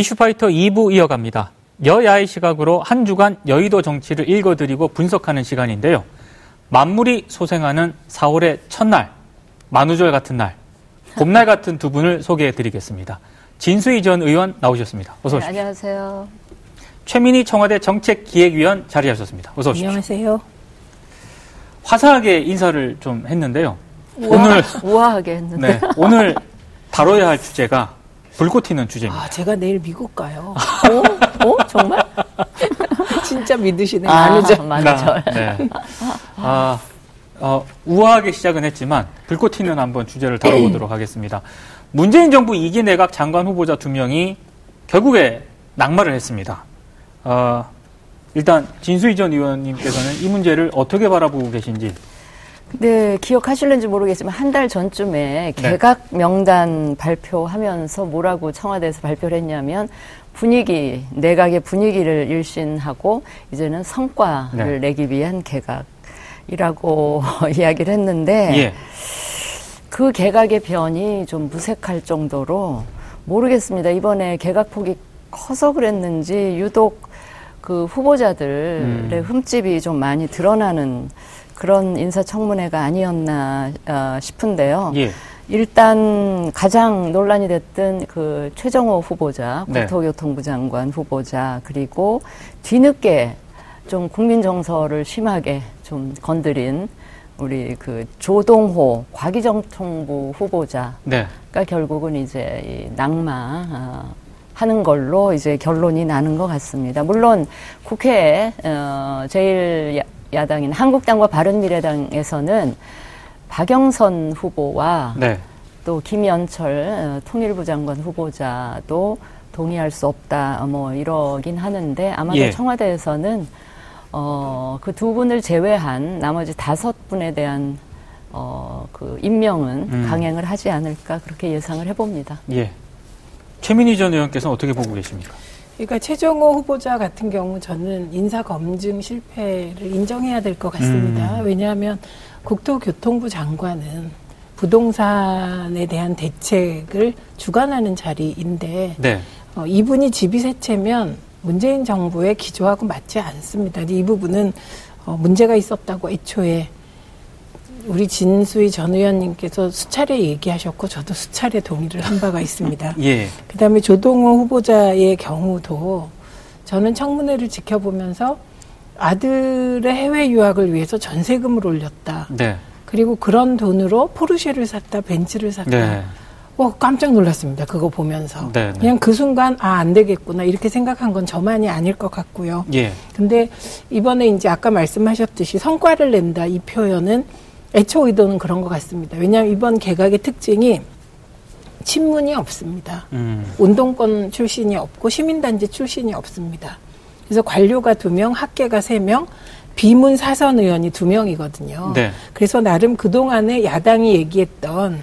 이슈파이터 2부 이어갑니다. 여야의 시각으로 한 주간 여의도 정치를 읽어드리고 분석하는 시간인데요. 만물이 소생하는 4월의 첫날, 만우절 같은 날, 봄날 같은 두 분을 소개해드리겠습니다. 진수희 전 의원 나오셨습니다. 어서 오십시오. 네, 안녕하세요. 최민희 청와대 정책기획위원 자리하셨습니다. 어서 오십시오. 안녕하세요. 화사하게 인사를 좀 했는데요. 우아, 오늘 우아하게 했는데. 네, 오늘 다뤄야 할 주제가 불꽃 튀는 주제입니다. 아, 제가 내일 미국 가요. 어? 어? 정말? 진짜 믿으시네. 아, 만우절. 만우절. 네. 아, 어, 우아하게 시작은 했지만 불꽃 튀는 한번 주제를 다뤄보도록 하겠습니다. 문재인 정부 2기 내각 장관 후보자 두 명이 결국에 낙마를 했습니다. 어, 일단 진수희 전 의원님께서는 이 문제를 어떻게 바라보고 계신지 네, 기억하실는지 모르겠지만 한 달 전쯤에 네. 개각 명단 발표하면서 뭐라고 청와대에서 발표를 했냐면 분위기, 내각의 분위기를 일신하고 이제는 성과를 네. 내기 위한 개각이라고 이야기를 했는데 예. 그 개각의 변이 좀 무색할 정도로 모르겠습니다. 이번에 개각폭이 커서 그랬는지 유독 그 후보자들의 음. 흠집이 좀 많이 드러나는 그런 인사청문회가 아니었나 어, 싶은데요. 예. 일단 가장 논란이 됐던 그 최정호 후보자, 네. 국토교통부 장관 후보자, 그리고 뒤늦게 좀 국민 정서를 심하게 좀 건드린 우리 그 조동호 과기정통부 후보자 네. 가 결국은 이제 이 낙마 어, 하는 걸로 이제 결론이 나는 것 같습니다. 물론 국회에 어, 제일 야, 야당인 한국당과 바른미래당에서는 박영선 후보와 네. 또 김연철 어, 통일부 장관 후보자도 동의할 수 없다 어, 뭐 이러긴 하는데 아마도 예. 청와대에서는 어, 그 두 분을 제외한 나머지 다섯 분에 대한 어, 그 임명은 음. 강행을 하지 않을까 그렇게 예상을 해봅니다. 예. 최민희 전 의원께서는 어떻게 보고 계십니까? 그러니까 최정호 후보자 같은 경우 저는 인사 검증 실패를 인정해야 될 것 같습니다. 음. 왜냐하면 국토교통부 장관은 부동산에 대한 대책을 주관하는 자리인데 네. 어, 이분이 지비세채면 문재인 정부의 기조하고 맞지 않습니다. 이 부분은 어, 문제가 있었다고 애초에 우리 진수희 전 의원님께서 수차례 얘기하셨고 저도 수차례 동의를 한 바가 있습니다. 예. 그다음에 조동호 후보자의 경우도 저는 청문회를 지켜보면서 아들의 해외 유학을 위해서 전세금을 올렸다. 네. 그리고 그런 돈으로 포르쉐를 샀다, 벤츠를 샀다. 네. 어, 깜짝 놀랐습니다. 그거 보면서. 네, 네. 그냥 그 순간, 아, 안 되겠구나. 이렇게 생각한 건 저만이 아닐 것 같고요. 예. 근데 이번에 이제 아까 말씀하셨듯이 성과를 낸다 이 표현은 애초 의도는 그런 것 같습니다. 왜냐하면 이번 개각의 특징이 친문이 없습니다. 음. 운동권 출신이 없고 시민단체 출신이 없습니다. 그래서 관료가 두 명, 학계가 세 명, 비문 사선 의원이 두 명이거든요. 네. 그래서 나름 그동안에 야당이 얘기했던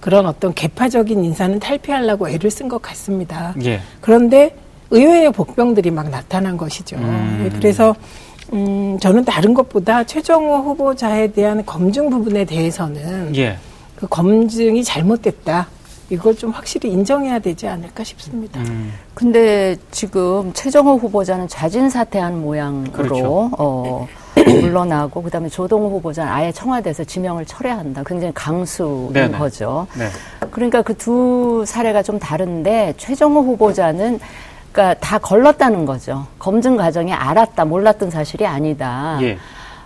그런 어떤 개파적인 인사는 탈피하려고 애를 쓴 것 같습니다. 예. 그런데 의외의 복병들이 막 나타난 것이죠. 음. 네, 그래서 음, 저는 다른 것보다 최정호 후보자에 대한 검증 부분에 대해서는 예. 그 검증이 잘못됐다. 이걸 좀 확실히 인정해야 되지 않을까 싶습니다. 음. 근데 지금 최정호 후보자는 자진 사퇴한 모양으로 그렇죠. 어, 물러나고 그다음에 조동호 후보자는 아예 청와대에서 지명을 철회한다. 굉장히 강수인 네네. 거죠. 네. 그러니까 그 두 사례가 좀 다른데 최정호 후보자는 그러니까 다 걸렀다는 거죠. 검증 과정에 알았다, 몰랐던 사실이 아니다. 예.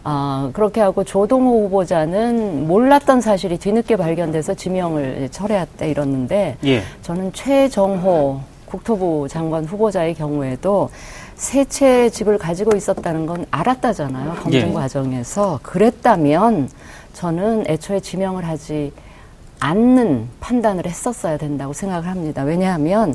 어, 그렇게 하고 조동호 후보자는 몰랐던 사실이 뒤늦게 발견돼서 지명을 철회했다 이러는데 예. 저는 최정호 국토부 장관 후보자의 경우에도 세채 집을 가지고 있었다는 건 알았다잖아요. 검증 예. 과정에서. 그랬다면 저는 애초에 지명을 하지 않는 판단을 했었어야 된다고 생각을 합니다. 왜냐하면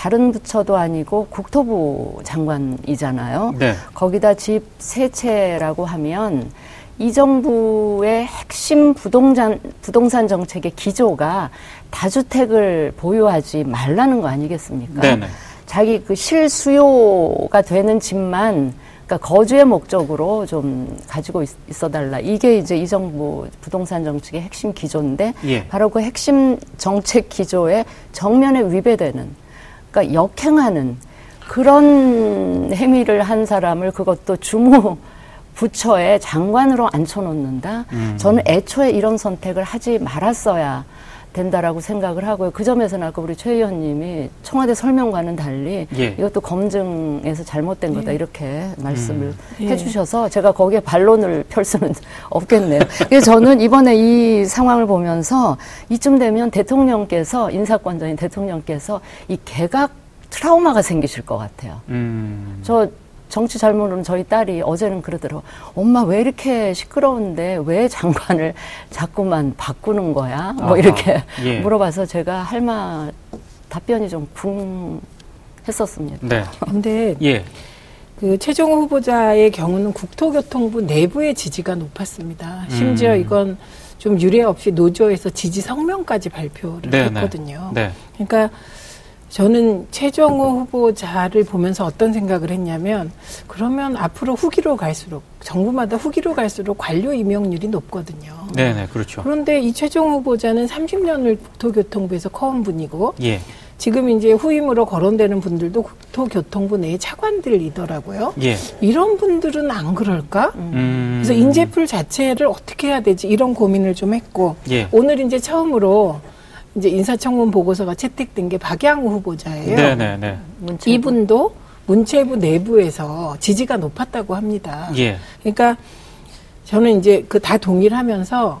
다른 부처도 아니고 국토부 장관이잖아요. 네. 거기다 집 세 채라고 하면 이 정부의 핵심 부동산 부동산 정책의 기조가 다주택을 보유하지 말라는 거 아니겠습니까? 네네. 자기 그 실수요가 되는 집만 그러니까 거주의 목적으로 좀 가지고 있, 있어달라. 이게 이제 이 정부 부동산 정책의 핵심 기조인데 예. 바로 그 핵심 정책 기조에 정면에 위배되는 그러니까 역행하는 그런 행위를 한 사람을 그것도 주무 부처에 장관으로 앉혀놓는다. 음. 저는 애초에 이런 선택을 하지 말았어야 된다라고 생각을 하고요. 그 점에서는 아까 우리 최 의원님이 청와대 설명과는 달리 예. 이것도 검증에서 잘못된 거다 이렇게 말씀을 예. 해주셔서 제가 거기에 반론을 펼 수는 없겠네요. 그래서 저는 이번에 이 상황을 보면서 이쯤 되면 대통령께서 인사권자인 대통령께서 이 개각 트라우마가 생기실 것 같아요. 음. 저 정치 잘 모르는 저희 딸이 어제는 그러더라고. 엄마 왜 이렇게 시끄러운데 왜 장관을 자꾸만 바꾸는 거야? 뭐 아하, 이렇게 예. 물어봐서 제가 할 말 답변이 좀 궁했었습니다. 네. 근데 예. 그 최종 후보자의 경우는 국토교통부 내부의 지지가 높았습니다. 심지어 음. 이건 좀 유례 없이 노조에서 지지 성명까지 발표를 네, 네. 했거든요. 네. 그러니까 저는 최정호 후보자를 보면서 어떤 생각을 했냐면 그러면 앞으로 후기로 갈수록 정부마다 후기로 갈수록 관료 임용률이 높거든요. 네, 네, 그렇죠. 그런데 이 최종 후보자는 30년을 국토교통부에서 커온 분이고 예. 지금 이제 후임으로 거론되는 분들도 국토교통부 내의 차관들이더라고요. 예. 이런 분들은 안 그럴까? 음. 그래서 인재풀 자체를 어떻게 해야 되지 이런 고민을 좀 했고 예. 오늘 이제 처음으로 이제 인사청문 보고서가 채택된 게 박양우 후보자예요. 네, 네, 네. 문체부. 이분도 문체부 내부에서 지지가 높았다고 합니다. 예. 그러니까 저는 이제 그 다 동의를 하면서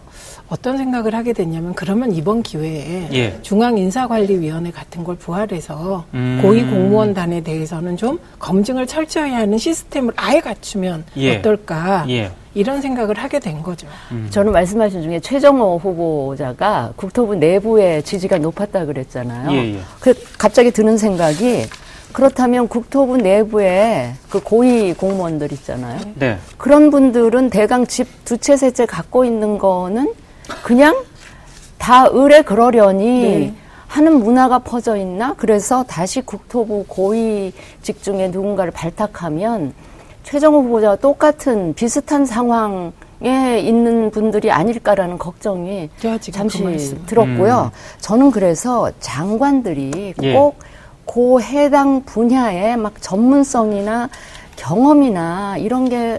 어떤 생각을 하게 됐냐면 그러면 이번 기회에 예. 중앙인사관리위원회 같은 걸 부활해서 음. 고위 공무원단에 대해서는 좀 검증을 철저히 하는 시스템을 아예 갖추면 예. 어떨까 예. 이런 생각을 하게 된 거죠. 음. 저는 말씀하신 중에 최정호 후보자가 국토부 내부의 지지가 높았다 그랬잖아요. 예, 예. 그 갑자기 드는 생각이 그렇다면 국토부 내부에 그 고위 공무원들 있잖아요. 네. 그런 분들은 대강 집 두 채 세 채 갖고 있는 거는 그냥 다 의뢰 그러려니 네. 하는 문화가 퍼져 있나? 그래서 다시 국토부 고위직 중에 누군가를 발탁하면 최정호 후보자와 똑같은 비슷한 상황 에 있는 분들이 아닐까라는 걱정이 잠시 그. 들었고요. 저는 그래서 장관들이 예. 꼭그 해당 분야의 막 전문성이나 경험이나 이런 게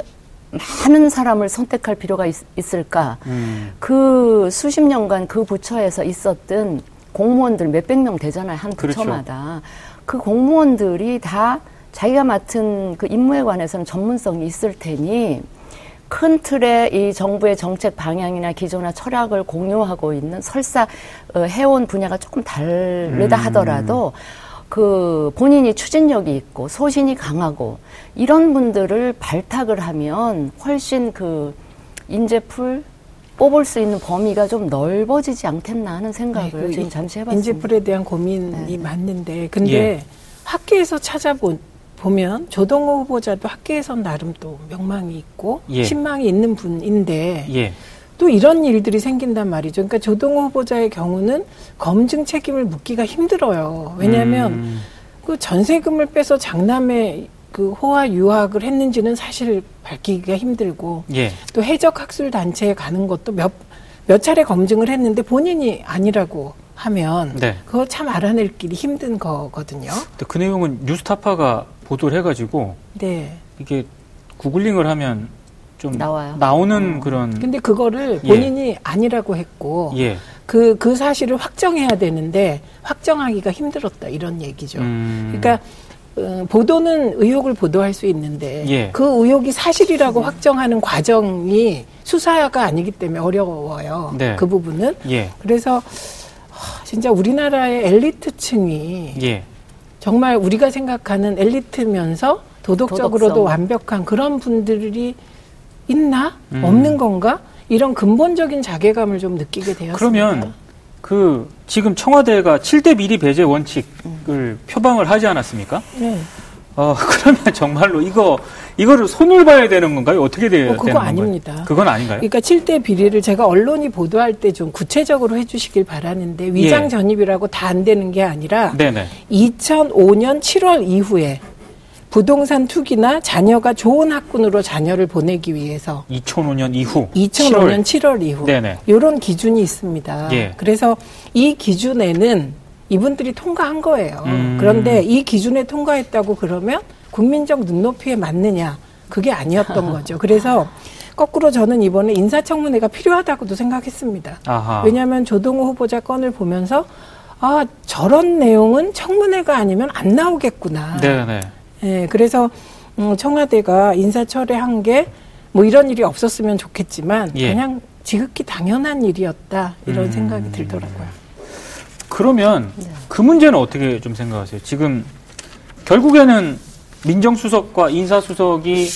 많은 사람을 선택할 필요가 있, 을까 음. 그 수십 년간 그 부처에서 있었던 공무원들 몇백 명 되잖아요. 한 그렇죠. 부처마다. 그 공무원들이 다 자기가 맡은 그 임무에 관해서는 전문성이 있을 테니 큰 틀의 이 정부의 정책 방향이나 기조나 철학을 공유하고 있는 설사 어, 해온 분야가 조금 다르다 음. 하더라도 그 본인이 추진력이 있고 소신이 강하고 이런 분들을 발탁을 하면 훨씬 그 인재풀 뽑을 수 있는 범위가 좀 넓어지지 않겠나 하는 생각을 네, 그 지금 잠시 해봤습니다. 인재풀에 대한 고민이 맞는데 근데 예. 학계에서 찾아보 보면 조동호 후보자도 학계에선 나름 또 명망이 있고 예. 신망이 있는 분인데 예. 또 이런 일들이 생긴단 말이죠. 그러니까 조동호 후보자의 경우는 검증 책임을 묻기가 힘들어요. 왜냐하면 음. 그 전세금을 빼서 장남의 그 호화 유학을 했는지는 사실 밝히기가 힘들고 예. 또 해적 학술 단체에 가는 것도 몇, 몇 차례 검증을 했는데 본인이 아니라고 하면 네. 그거 참 알아낼 길이 힘든 거거든요. 근데 그 내용은 뉴스타파가 보도를 해가지고 네. 이게 구글링을 하면 좀 나와요. 나오는 그런 근데 그거를 예. 본인이 아니라고 했고 예. 그, 그 사실을 확정해야 되는데 확정하기가 힘들었다 이런 얘기죠. 음. 그러니까 어, 보도는 의혹을 보도할 수 있는데 예. 그 의혹이 사실이라고 확정하는 과정이 수사가 아니기 때문에 어려워요. 네. 그 부분은 예. 그래서 하, 진짜 우리나라의 엘리트층이 예. 정말 우리가 생각하는 엘리트면서 도덕적으로도 도덕성. 완벽한 그런 분들이 있나 음. 없는 건가 이런 근본적인 자괴감을 좀 느끼게 되었습니다. 그러면 그 지금 청와대가 7대 비리 배제 원칙을 표방을 하지 않았습니까? 네. 어, 그러면 정말로 이거 이거를 손을 봐야 되는 건가요? 어떻게 돼야 어, 그거 되는 건가요? 아닙니다. 그건 아닌가요? 그러니까 7대 비리를 제가 언론이 보도할 때 좀 구체적으로 해주시길 바라는데 위장 예. 전입이라고 다 안 되는 게 아니라 네네. 2005년 7월 이후에 부동산 투기나 자녀가 좋은 학군으로 자녀를 보내기 위해서 2005년 이후 2005년 7월, 이후 네네. 이런 기준이 있습니다. 예. 그래서 이 기준에는 이분들이 통과한 거예요. 음. 그런데 이 기준에 통과했다고 그러면 국민적 눈높이에 맞느냐? 그게 아니었던 거죠. 그래서 거꾸로 저는 이번에 인사청문회가 필요하다고도 생각했습니다. 아하. 왜냐하면 조동호 후보자 건을 보면서 아 저런 내용은 청문회가 아니면 안 나오겠구나. 네네. 예, 그래서 음, 청와대가 인사 철회한 게 뭐 이런 일이 없었으면 좋겠지만 예. 그냥 지극히 당연한 일이었다 이런 음. 생각이 들더라고요. 그러면 네. 그 문제는 어떻게 좀 생각하세요? 지금 결국에는 민정수석과 인사수석이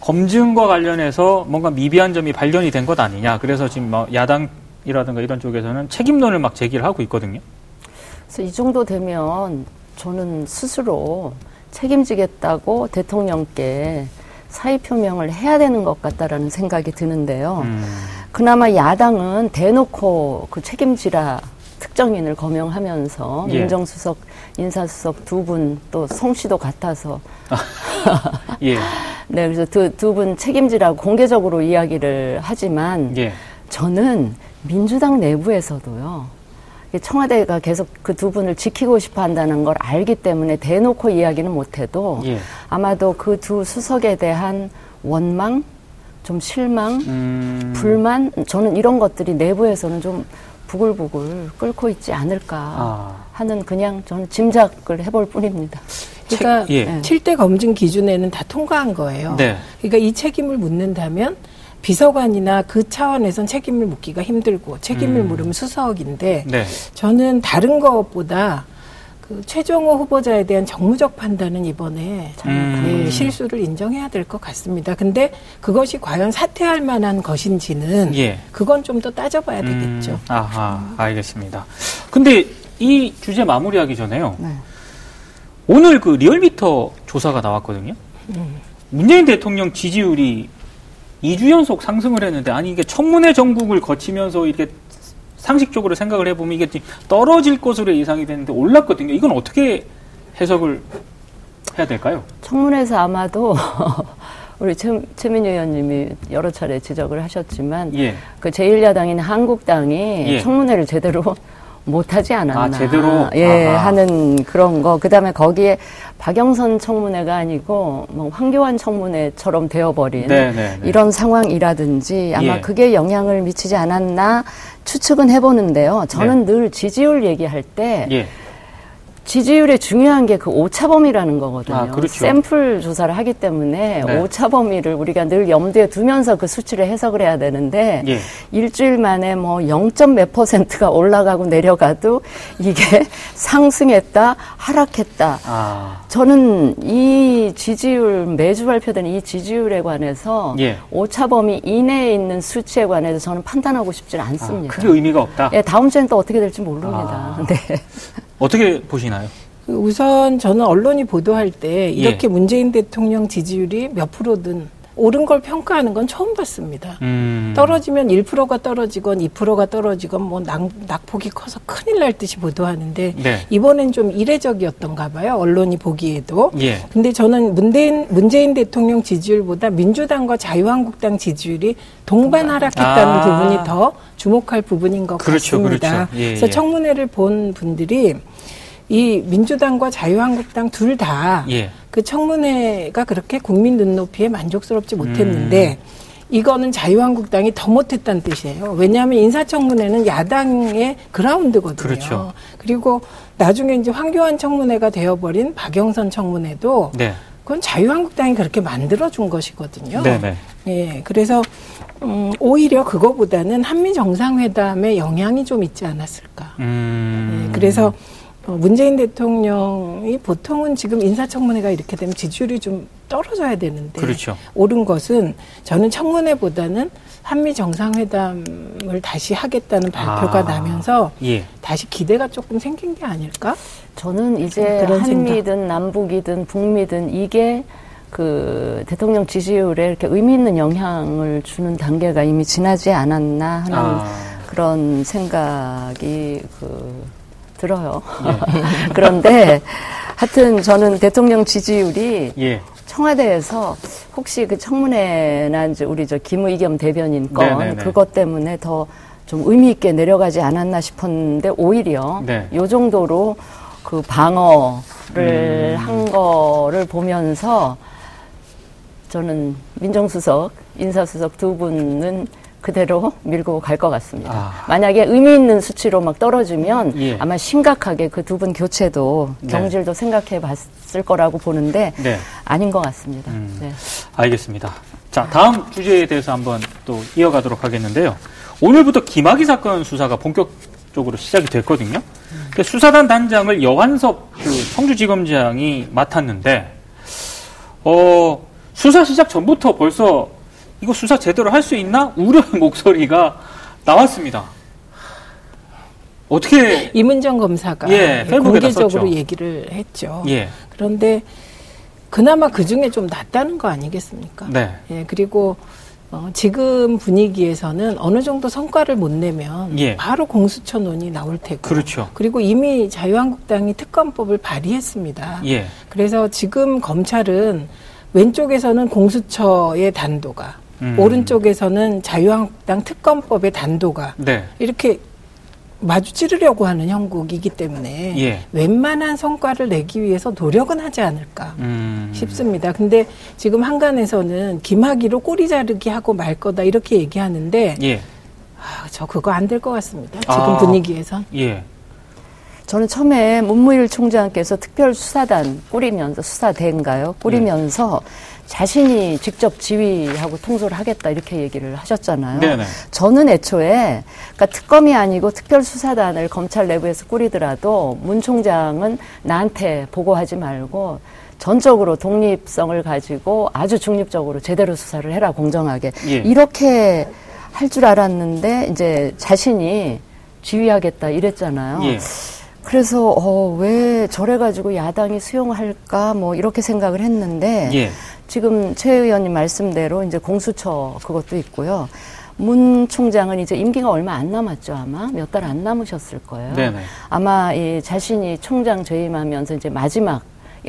검증과 관련해서 뭔가 미비한 점이 발견이 된 것 아니냐. 그래서 지금 뭐 야당이라든가 이런 쪽에서는 책임론을 막 제기를 하고 있거든요. 그래서 이 정도 되면 저는 스스로 책임지겠다고 대통령께 사의 표명을 해야 되는 것 같다라는 생각이 드는데요. 음. 그나마 야당은 대놓고 그 책임지라 특정인을 거명하면서 예. 민정수석, 인사수석 두 분 또 성씨도 같아서 예. 네 그래서 두 분 책임지라고 공개적으로 이야기를 하지만 예. 저는 민주당 내부에서도요. 청와대가 계속 그 두 분을 지키고 싶어 한다는 걸 알기 때문에 대놓고 이야기는 못해도 예. 아마도 그 두 수석에 대한 원망, 좀 실망, 음. 불만, 저는 이런 것들이 내부에서는 좀 부글부글 끓고 있지 않을까 아. 하는 그냥 저는 짐작을 해볼 뿐입니다. 그러니까 책- 예. 네. 7대 검증 기준에는 다 통과한 거예요. 네. 그러니까 이 책임을 묻는다면 비서관이나 그 차원에선 책임을 묻기가 힘들고 책임을 음. 물으면 수석인데 네. 저는 다른 것보다 그 최종호 후보자에 대한 정무적 판단은 이번에 음. 예, 실수를 인정해야 될 것 같습니다. 근데 그것이 과연 사퇴할 만한 것인지는 예. 그건 좀 더 따져봐야 되겠죠. 음, 아하, 알겠습니다. 근데 이 주제 마무리하기 전에요. 네. 오늘 그 리얼미터 조사가 나왔거든요. 음. 문재인 대통령 지지율이 2주 연속 상승을 했는데 아니 이게 청문회 정국을 거치면서 이렇게 상식적으로 생각을 해보면 이게 떨어질 것으로 예상이 됐는데 올랐거든요. 이건 어떻게 해석을 해야 될까요? 청문회에서 아마도 우리 최, 최민희 의원님이 여러 차례 지적을 하셨지만 예. 그 제1야당인 한국당이 예. 청문회를 제대로 못하지 않았나. 아, 제대로? 예, 아하. 하는 그런 거. 그 다음에 거기에 박영선 청문회가 아니고 뭐 황교안 청문회처럼 되어버린 네, 네, 네. 이런 상황이라든지 아마 예. 그게 영향을 미치지 않았나 추측은 해보는데요. 저는 늘 지지율 얘기할 때 예. 지지율에 중요한 게 그 오차 범위라는 거거든요. 아, 그렇죠. 샘플 조사를 하기 때문에 네. 오차 범위를 우리가 늘 염두에 두면서 그 수치를 해석을 해야 되는데 예. 일주일 만에 뭐 0. 몇 퍼센트가 올라가고 내려가도 이게 상승했다, 하락했다. 아. 저는 이 지지율 매주 발표되는 이 지지율에 관해서 예. 오차 범위 이내에 있는 수치에 관해서 저는 판단하고 싶지 아, 않습니다. 크게 의미가 없다. 예, 다음 주엔 또 어떻게 될지 모릅니다. 아. 네. 어떻게 보시나요? 그 우선 저는 언론이 보도할 때 예. 이렇게 문재인 대통령 지지율이 몇 프로든 오른 걸 평가하는 건 처음 봤습니다. 음. 떨어지면 1%가 떨어지건 2%가 떨어지건 뭐 낙, 낙폭이 커서 큰일 날 듯이 보도하는데 네. 이번엔 좀 이례적이었던가 봐요. 언론이 보기에도. 예. 근데 저는 문재인, 문재인 대통령 지지율보다 민주당과 자유한국당 지지율이 동반 하락했다는 아. 부분이 더 주목할 부분인 것 그렇죠, 같습니다. 그렇죠. 예, 그래서 예. 청문회를 본 분들이 이 민주당과 자유한국당 둘 다그 예. 청문회가 그렇게 국민 눈높이에 만족스럽지 못했는데 이거는 자유한국당이 더 못했다는 뜻이에요. 왜냐하면 인사청문회는 야당의 그라운드거든요. 그렇죠. 그리고 나중에 이제 황교안 청문회가 되어버린 박영선 청문회도 네. 그건 자유한국당이 그렇게 만들어준 것이거든요. 네네. 예, 그래서 음, 오히려 그거보다는 한미 정상회담에 영향이 좀 있지 않았을까. 음. 예, 그래서 어, 문재인 대통령이 보통은 지금 인사청문회가 이렇게 되면 지지율이 좀 떨어져야 되는데 그렇죠. 옳은 것은 저는 청문회보다는 한미 정상회담을 다시 하겠다는 발표가 아. 나면서 예. 다시 기대가 조금 생긴 게 아닐까? 저는 이제 한미든 남북이든 북미든 이게 그 대통령 지지율에 이렇게 의미 있는 영향을 주는 단계가 이미 지나지 않았나 하는 아. 그런 생각이 그 들어요. 예. 그런데 하여튼 저는 대통령 지지율이 예. 청와대에서 혹시 그 청문회나 이제 우리 저 김의겸 대변인 건 네네네. 그것 때문에 더 좀 의미 있게 내려가지 않았나 싶었는데 오히려 네. 요 정도로 그 방어를 음. 한 거를 보면서 저는 민정수석, 인사수석 두 분은 그대로 밀고 갈 것 같습니다. 아. 만약에 의미 있는 수치로 막 떨어지면 예. 아마 심각하게 그 두 분 교체도 네. 경질도 생각해 봤을 거라고 보는데 네. 아닌 것 같습니다. 음. 네. 알겠습니다. 자, 다음 주제에 대해서 한번 또 이어가도록 하겠는데요. 오늘부터 김학의 사건 수사가 본격적으로 시작이 됐거든요. 근데 수사단 단장을 여환섭 그 청주지검장이 맡았는데, 어, 수사 시작 전부터 벌써 이거 수사 제대로 할 수 있나? 우려의 목소리가 나왔습니다. 어떻게, 이문정 검사가 예, 공개적으로 썼죠. 얘기를 했죠. 예, 그런데 그나마 그 중에 좀 낫다는 거 아니겠습니까? 네, 예, 그리고 어, 지금 분위기에서는 어느 정도 성과를 못 내면 예. 바로 공수처론이 나올 테고 그렇죠. 그리고 이미 자유한국당이 특검법을 발의했습니다. 예, 그래서 지금 검찰은 왼쪽에서는 공수처의 단도가 음. 오른쪽에서는 자유한국당 특검법의 단도가 네, 이렇게 마주 찌르려고 하는 형국이기 때문에 예. 웬만한 성과를 내기 위해서 노력은 하지 않을까 음. 싶습니다. 근데 지금 한간에서는 김학의로 꼬리 자르기 하고 말 거다 이렇게 얘기하는데 예, 아, 저 그거 안 될 것 같습니다. 지금 아. 분위기에선. 예, 저는 처음에 문무일 총장께서 특별수사단 꾸리면서 수사대인가요? 꾸리면서 자신이 직접 지휘하고 통솔을 하겠다 이렇게 얘기를 하셨잖아요. 네네. 저는 애초에 그러니까 특검이 아니고 특별수사단을 검찰 내부에서 꾸리더라도 문 총장은 나한테 보고하지 말고 전적으로 독립성을 가지고 아주 중립적으로 제대로 수사를 해라 공정하게 예. 이렇게 할 줄 알았는데 이제 자신이 지휘하겠다 이랬잖아요. 예. 그래서 어, 왜 저래 가지고 야당이 수용할까 뭐 이렇게 생각을 했는데 예. 지금 최 의원님 말씀대로 이제 공수처 그것도 있고요. 문 총장은 이제 임기가 얼마 안 남았죠 아마 몇 달 안 남으셨을 거예요. 네네. 아마 이 자신이 총장 재임하면서 이제 마지막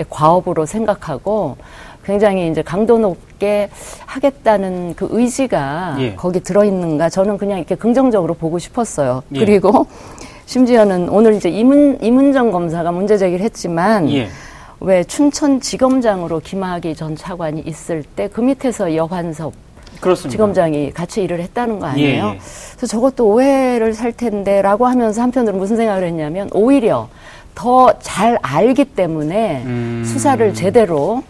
과업으로 생각하고 굉장히 이제 강도 높게 하겠다는 그 의지가 예. 거기 들어있는가 저는 그냥 이렇게 긍정적으로 보고 싶었어요. 예. 그리고 심지어는 오늘 이제 이문, 이문정 검사가 문제 제기를 했지만 예. 왜 춘천지검장으로 김학의 전 차관이 있을 때 그 밑에서 여환섭 그렇습니다. 지검장이 같이 일을 했다는 거 아니에요? 예, 예. 그래서 저것도 오해를 살 텐데라고 하면서 한편으로 무슨 생각을 했냐면 오히려 더 잘 알기 때문에 음. 수사를 제대로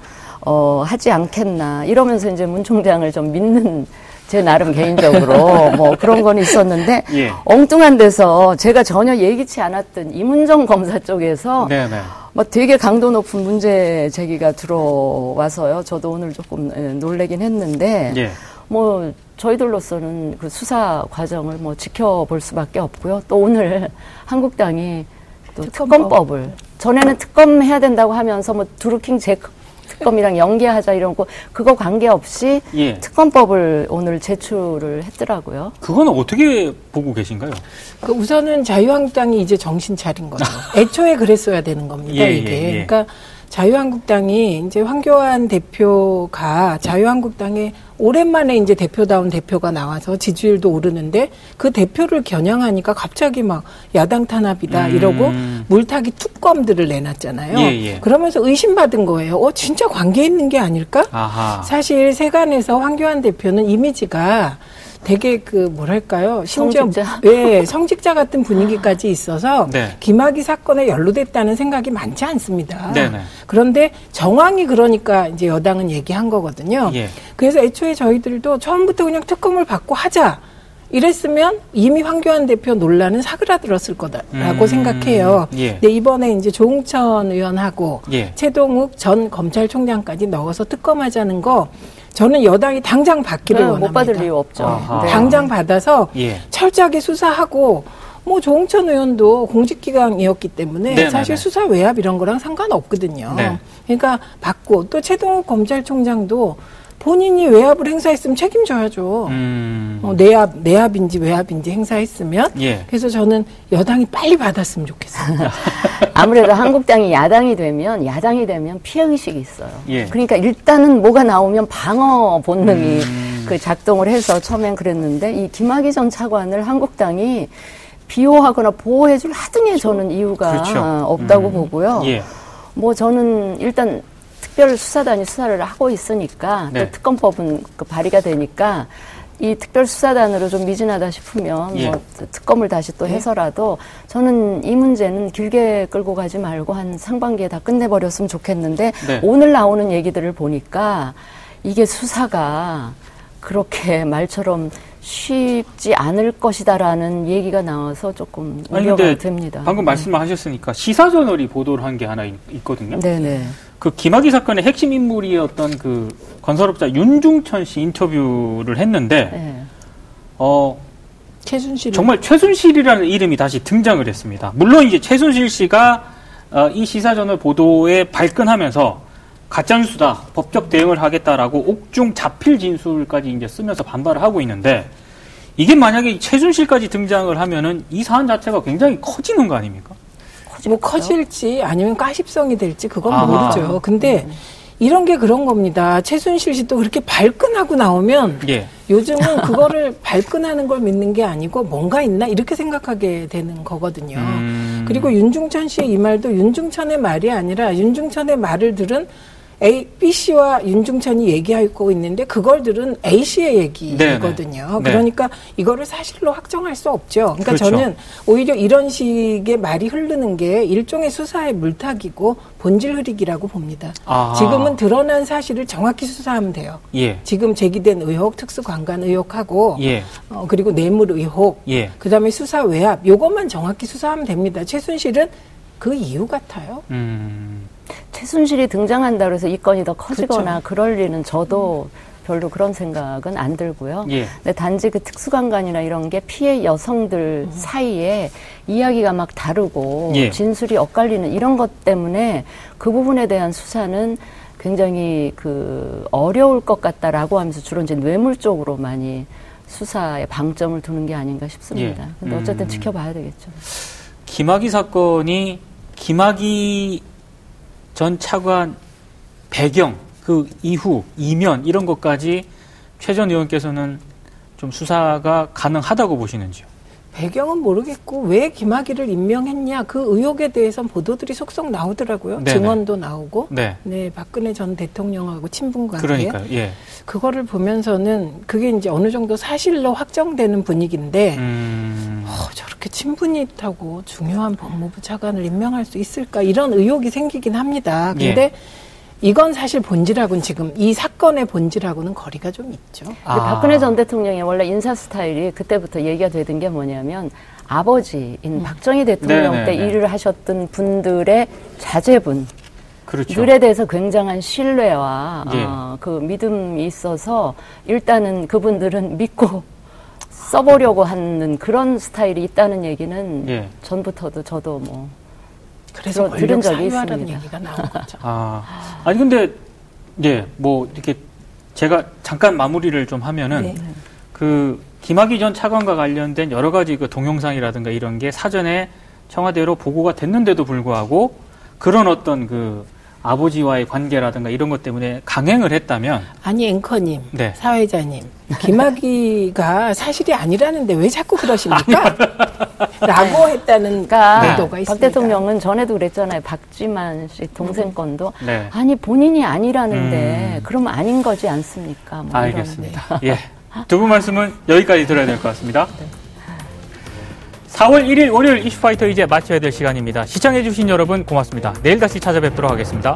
어, 하지 않겠나 이러면서 이제 문 총장을 좀 믿는 제 나름 개인적으로 뭐 그런 건 있었는데 예. 엉뚱한 데서 제가 전혀 예기치 않았던 이문정 검사 쪽에서 네네. 뭐 되게 강도 높은 문제 제기가 들어와서요. 저도 오늘 조금 예, 놀래긴 했는데 예. 뭐 저희들로서는 그 수사 과정을 뭐 지켜볼 수밖에 없고요. 또 오늘 한국당이 또 특검법. 특검법을 전에는 특검 해야 된다고 하면서 뭐 두루킹 제 특검이랑 연계하자 이러고 그거 관계없이 예. 특검법을 오늘 제출을 했더라고요. 그거는 어떻게 보고 계신가요? 그 우선은 자유한국당이 이제 정신 차린 거죠. 애초에 그랬어야 되는 겁니다, 예, 이게. 예, 예. 그러니까 자유한국당이 이제 황교안 대표가 자유한국당에 오랜만에 이제 대표다운 대표가 나와서 지지율도 오르는데 그 대표를 겨냥하니까 갑자기 막 야당 탄압이다 음. 이러고 물타기 특검들을 내놨잖아요. 예, 예. 그러면서 의심받은 거예요. 어, 진짜 관계 있는 게 아닐까? 아하. 사실 세간에서 황교안 대표는 이미지가 되게 그 뭐랄까요 심지어 성직자? 예 성직자 같은 분위기까지 있어서 네. 김학의 사건에 연루됐다는 생각이 많지 않습니다. 네네. 그런데 정황이 그러니까 이제 여당은 얘기한 거거든요. 예. 그래서 애초에 저희들도 처음부터 그냥 특검을 받고 하자. 이랬으면 이미 황교안 대표 논란은 사그라들었을 거다라고 음, 생각해요. 예. 근데 이번에 이제 조응천 의원하고 예. 최동욱 전 검찰총장까지 넣어서 특검하자는 거 저는 여당이 당장 받기를 네, 원합니다. 못 받을 이유 없죠. 아하. 네. 당장 받아서 예. 철저하게 수사하고 뭐 조홍천 의원도 공직기강이었기 때문에 네네네. 사실 수사 외압 이런 거랑 상관없거든요. 네. 그러니까 받고 또 최동욱 검찰총장도 본인이 외압을 행사했으면 책임져야죠. 음. 어, 내압, 내압인지 외압인지 행사했으면. 예. 그래서 저는 여당이 빨리 받았으면 좋겠습니다. 아무래도 한국당이 야당이 되면 야당이 되면 피해 의식이 있어요. 예. 그러니까 일단은 뭐가 나오면 방어 본능이 음. 그 작동을 해서 처음엔 그랬는데 이 김학의 전 차관을 한국당이 비호하거나 보호해줄 하등의 저는 이유가 그렇죠. 없다고 음. 보고요. 예. 뭐 저는 일단 특별 수사단이 수사를 하고 있으니까 네. 또 특검법은 그 발의가 되니까 이 특별 수사단으로 좀 미진하다 싶으면 예. 뭐 특검을 다시 또 해서라도 저는 이 문제는 길게 끌고 가지 말고 한 상반기에 다 끝내버렸으면 좋겠는데 네. 오늘 나오는 얘기들을 보니까 이게 수사가 그렇게 말처럼 쉽지 않을 것이다라는 얘기가 나와서 조금 아니 우려가 됩니다. 방금 말씀하셨으니까 시사저널이 보도를 한 게 하나 있, 있거든요. 네네. 그 김학의 사건의 핵심 인물이었던 그 건설업자 윤중천 씨 인터뷰를 했는데 네. 어 최순실 정말 최순실이라는 이름이 다시 등장을 했습니다. 물론 이제 최순실 씨가 어, 이 시사저널 보도에 발끈하면서 가짜뉴스다, 법적 대응을 하겠다라고 옥중 자필 진술까지 이제 쓰면서 반발을 하고 있는데 이게 만약에 최순실까지 등장을 하면은 이 사안 자체가 굉장히 커지는 거 아닙니까? 뭐 커질지 아니면 가십성이 될지 그건 아하. 모르죠. 근데 이런 게 그런 겁니다. 최순실 씨도 그렇게 발끈하고 나오면 예. 요즘은 그거를 발끈하는 걸 믿는 게 아니고 뭔가 있나 이렇게 생각하게 되는 거거든요. 음. 그리고 윤중천 씨의 이 말도 윤중천의 말이 아니라 윤중천의 말을 들은 A, B 씨와 윤중천이 얘기하고 있는데 그걸 들은 A 씨의 얘기거든요. 네, 네. 그러니까 이거를 사실로 확정할 수 없죠. 그러니까 그렇죠. 저는 오히려 이런 식의 말이 흐르는 게 일종의 수사의 물타기고 본질 흐리기라고 봅니다. 아하. 지금은 드러난 사실을 정확히 수사하면 돼요. 예. 지금 제기된 의혹, 특수관관 의혹하고 예. 어, 그리고 뇌물 의혹, 예. 그다음에 수사 외압 요것만 정확히 수사하면 됩니다. 최순실은 그 이유 같아요. 음. 최순실이 등장한다 그래서 이 건이 더 커지거나 그쵸. 그럴 리는 저도 별로 그런 생각은 안 들고요. 예. 근데 단지 그 특수강간이나 이런 게 피해 여성들 사이에 이야기가 막 다르고 예. 진술이 엇갈리는 이런 것 때문에 그 부분에 대한 수사는 굉장히 그 어려울 것 같다라고 하면서 주로 이제 뇌물 쪽으로 많이 수사에 방점을 두는 게 아닌가 싶습니다. 예. 근데 어쨌든 음. 지켜봐야 되겠죠. 김학의 사건이 김학의 전 차관 배경, 그 이후, 이면 이런 것까지 최 전 의원께서는 좀 수사가 가능하다고 보시는지요? 배경은 모르겠고 왜 김학의를 임명했냐 그 의혹에 대해서는 보도들이 속속 나오더라고요. 네네. 증언도 나오고. 네. 네, 박근혜 전 대통령하고 친분 관계. 그러니까요. 예. 그거를 보면서는 그게 이제 어느 정도 사실로 확정되는 분위기인데 음. 어, 저렇게 친분이 있다고 중요한 법무부 차관을 임명할 수 있을까 이런 의혹이 생기긴 합니다. 근데 예. 이건 사실 본질하고는 지금 이 사건의 본질하고는 거리가 좀 있죠. 아. 박근혜 전 대통령의 원래 인사 스타일이 그때부터 얘기가 되던 게 뭐냐면 아버지인 박정희 대통령 네, 때 네, 네. 일을 하셨던 분들의 자제분 그렇죠. 들에 대해서 굉장한 신뢰와 예. 어, 그 믿음이 있어서 일단은 그분들은 믿고 써보려고 하는 그런 스타일이 있다는 얘기는 예. 전부터도 저도 뭐 그래서 들은 권력 적이 사유화라는 있습니다. 얘기가 나온 거죠. 아. 아니 근데 예, 뭐 이렇게 제가 잠깐 마무리를 좀 하면은 네. 그 김학의 전 차관과 관련된 여러 가지 그 동영상이라든가 이런 게 사전에 청와대로 보고가 됐는데도 불구하고 그런 어떤 그 아버지와의 관계라든가 이런 것 때문에 강행을 했다면 아니 앵커님, 네. 사회자님, 김학의가 사실이 아니라는데 왜 자꾸 그러십니까? 라고 했다는 그러니까 보도가 박 있습니다. 대통령은 전에도 그랬잖아요. 박지만 씨 동생 건도 네. 아니 본인이 아니라는데 음. 그러면 아닌 거지 않습니까? 뭐. 알겠습니다. 예. 두 분 말씀은 여기까지 들어야 될 것 같습니다. 4월 1일 월요일 이슈파이터 이제 마쳐야 될 시간입니다. 시청해주신 여러분 고맙습니다. 내일 다시 찾아뵙도록 하겠습니다.